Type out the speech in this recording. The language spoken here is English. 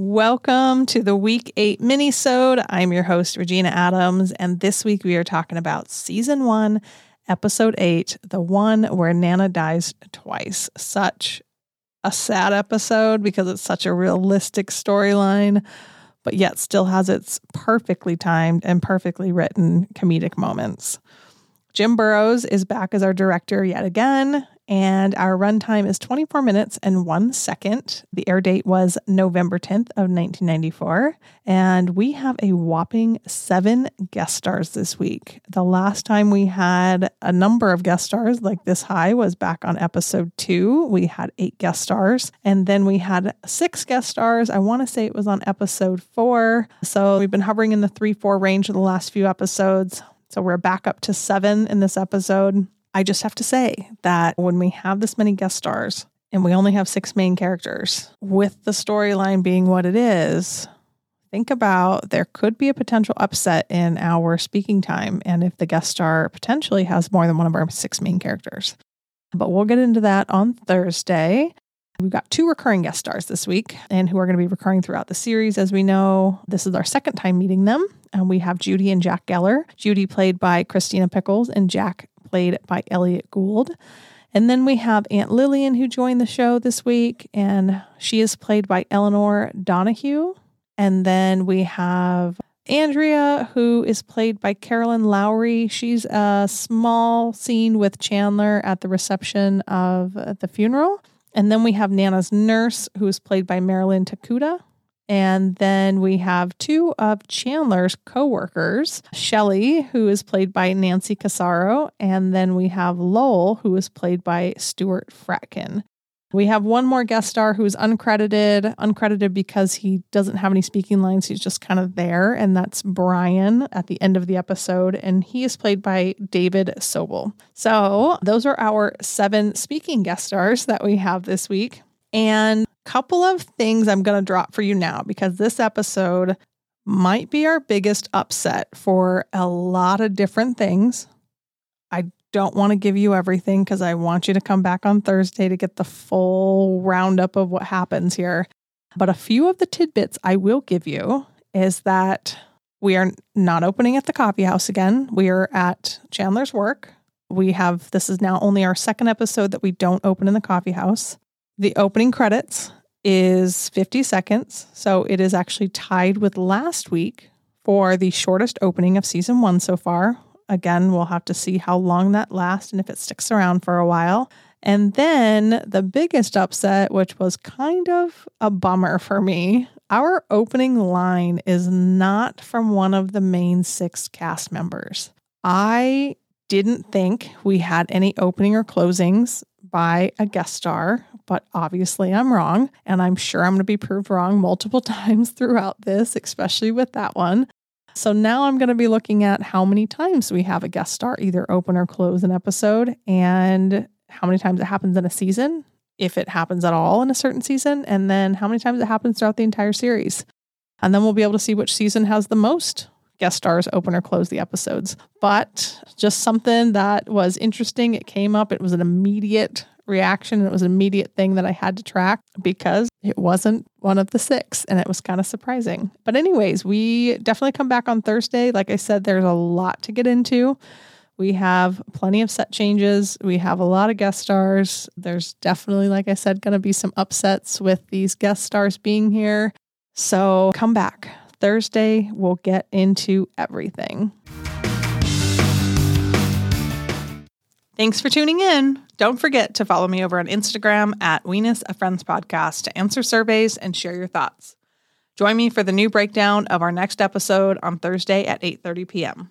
Welcome to the week eight mini minisode. I'm your host, Regina Adams, and this week we are talking about season one, episode eight, the one where Nana dies twice. Such a sad episode because it's such a realistic storyline, but yet still has its perfectly timed and perfectly written comedic moments. Jim Burrows is back as our director yet again, and our runtime is 24 minutes and one second. The air date was November 10th of 1994, and we have a whopping seven guest stars this week. The last time we had a number of guest stars like this high was back on episode two. We had eight guest stars, and then we had six guest stars. I want to say it was on episode four. So we've been hovering in the three, four range for the last few episodes. So we're back up to seven in this episode. I just have to say that when we have this many guest stars and we only have six main characters, with the storyline being what it is, think about there could be a potential upset in our speaking time. And if the guest star potentially has more than one of our six main characters. But we'll get into that on Thursday. We've got two recurring guest stars this week and who are going to be recurring throughout the series. As we know, this is our second time meeting them. And we have Judy and Jack Geller. Judy played by Christina Pickles and Jack played by Elliott Gould. And then we have Aunt Lillian, who joined the show this week, and she is played by Elinor Donahue. And then we have Andrea, who is played by Carolyn Lowry. She's a small scene with Chandler at the reception of the funeral. And then we have Nana's nurse, who is played by Marilyn Tokuda. And then we have two of Chandler's coworkers, Shelly, who is played by Nancy Cassaro, and then we have Lowell, who is played by Stuart Fratkin. We have one more guest star who's uncredited, uncredited because he doesn't have any speaking lines. He's just kind of there, and that's Brian at the end of the episode, and he is played by David Sobel. So, those are our seven speaking guest stars that we have this week. And couple of things I'm going to drop for you now because this episode might be our biggest upset for a lot of different things. I don't want to give you everything because I want you to come back on Thursday to get the full roundup of what happens here. But a few of the tidbits I will give you is that we are not opening at the coffee house again. We are at Chandler's work. We have this is now only our second episode that we don't open in the coffee house. The opening credits is 50 seconds. So it is actually tied with last week for the shortest opening of season one so far. Again, we'll have to see how long that lasts and if it sticks around for a while. And then the biggest upset, which was kind of a bummer for me, our opening line is not from one of the main six cast members. I didn't think we had any opening or closings by a guest star, but obviously I'm wrong. And I'm sure I'm going to be proved wrong multiple times throughout this, especially with that one. So now I'm going to be looking at how many times we have a guest star either open or close an episode and how many times it happens in a season, if it happens at all in a certain season, and then how many times it happens throughout the entire series. And then we'll be able to see which season has the most guest stars open or close the episodes. But just something that was interesting. It came up, it was an immediate reaction. It was an immediate thing that I had to track because it wasn't one of the six and it was kind of surprising. But, anyways, we definitely come back on Thursday. Like I said, there's a lot to get into. We have plenty of set changes. We have a lot of guest stars. There's definitely, like I said, going to be some upsets with these guest stars being here. So come back. Thursday, we'll get into everything. Thanks for tuning in. Don't forget to follow me over on Instagram at Weenus a Friends Podcast to answer surveys and share your thoughts. Join me for the new breakdown of our next episode on Thursday at 8:30 p.m.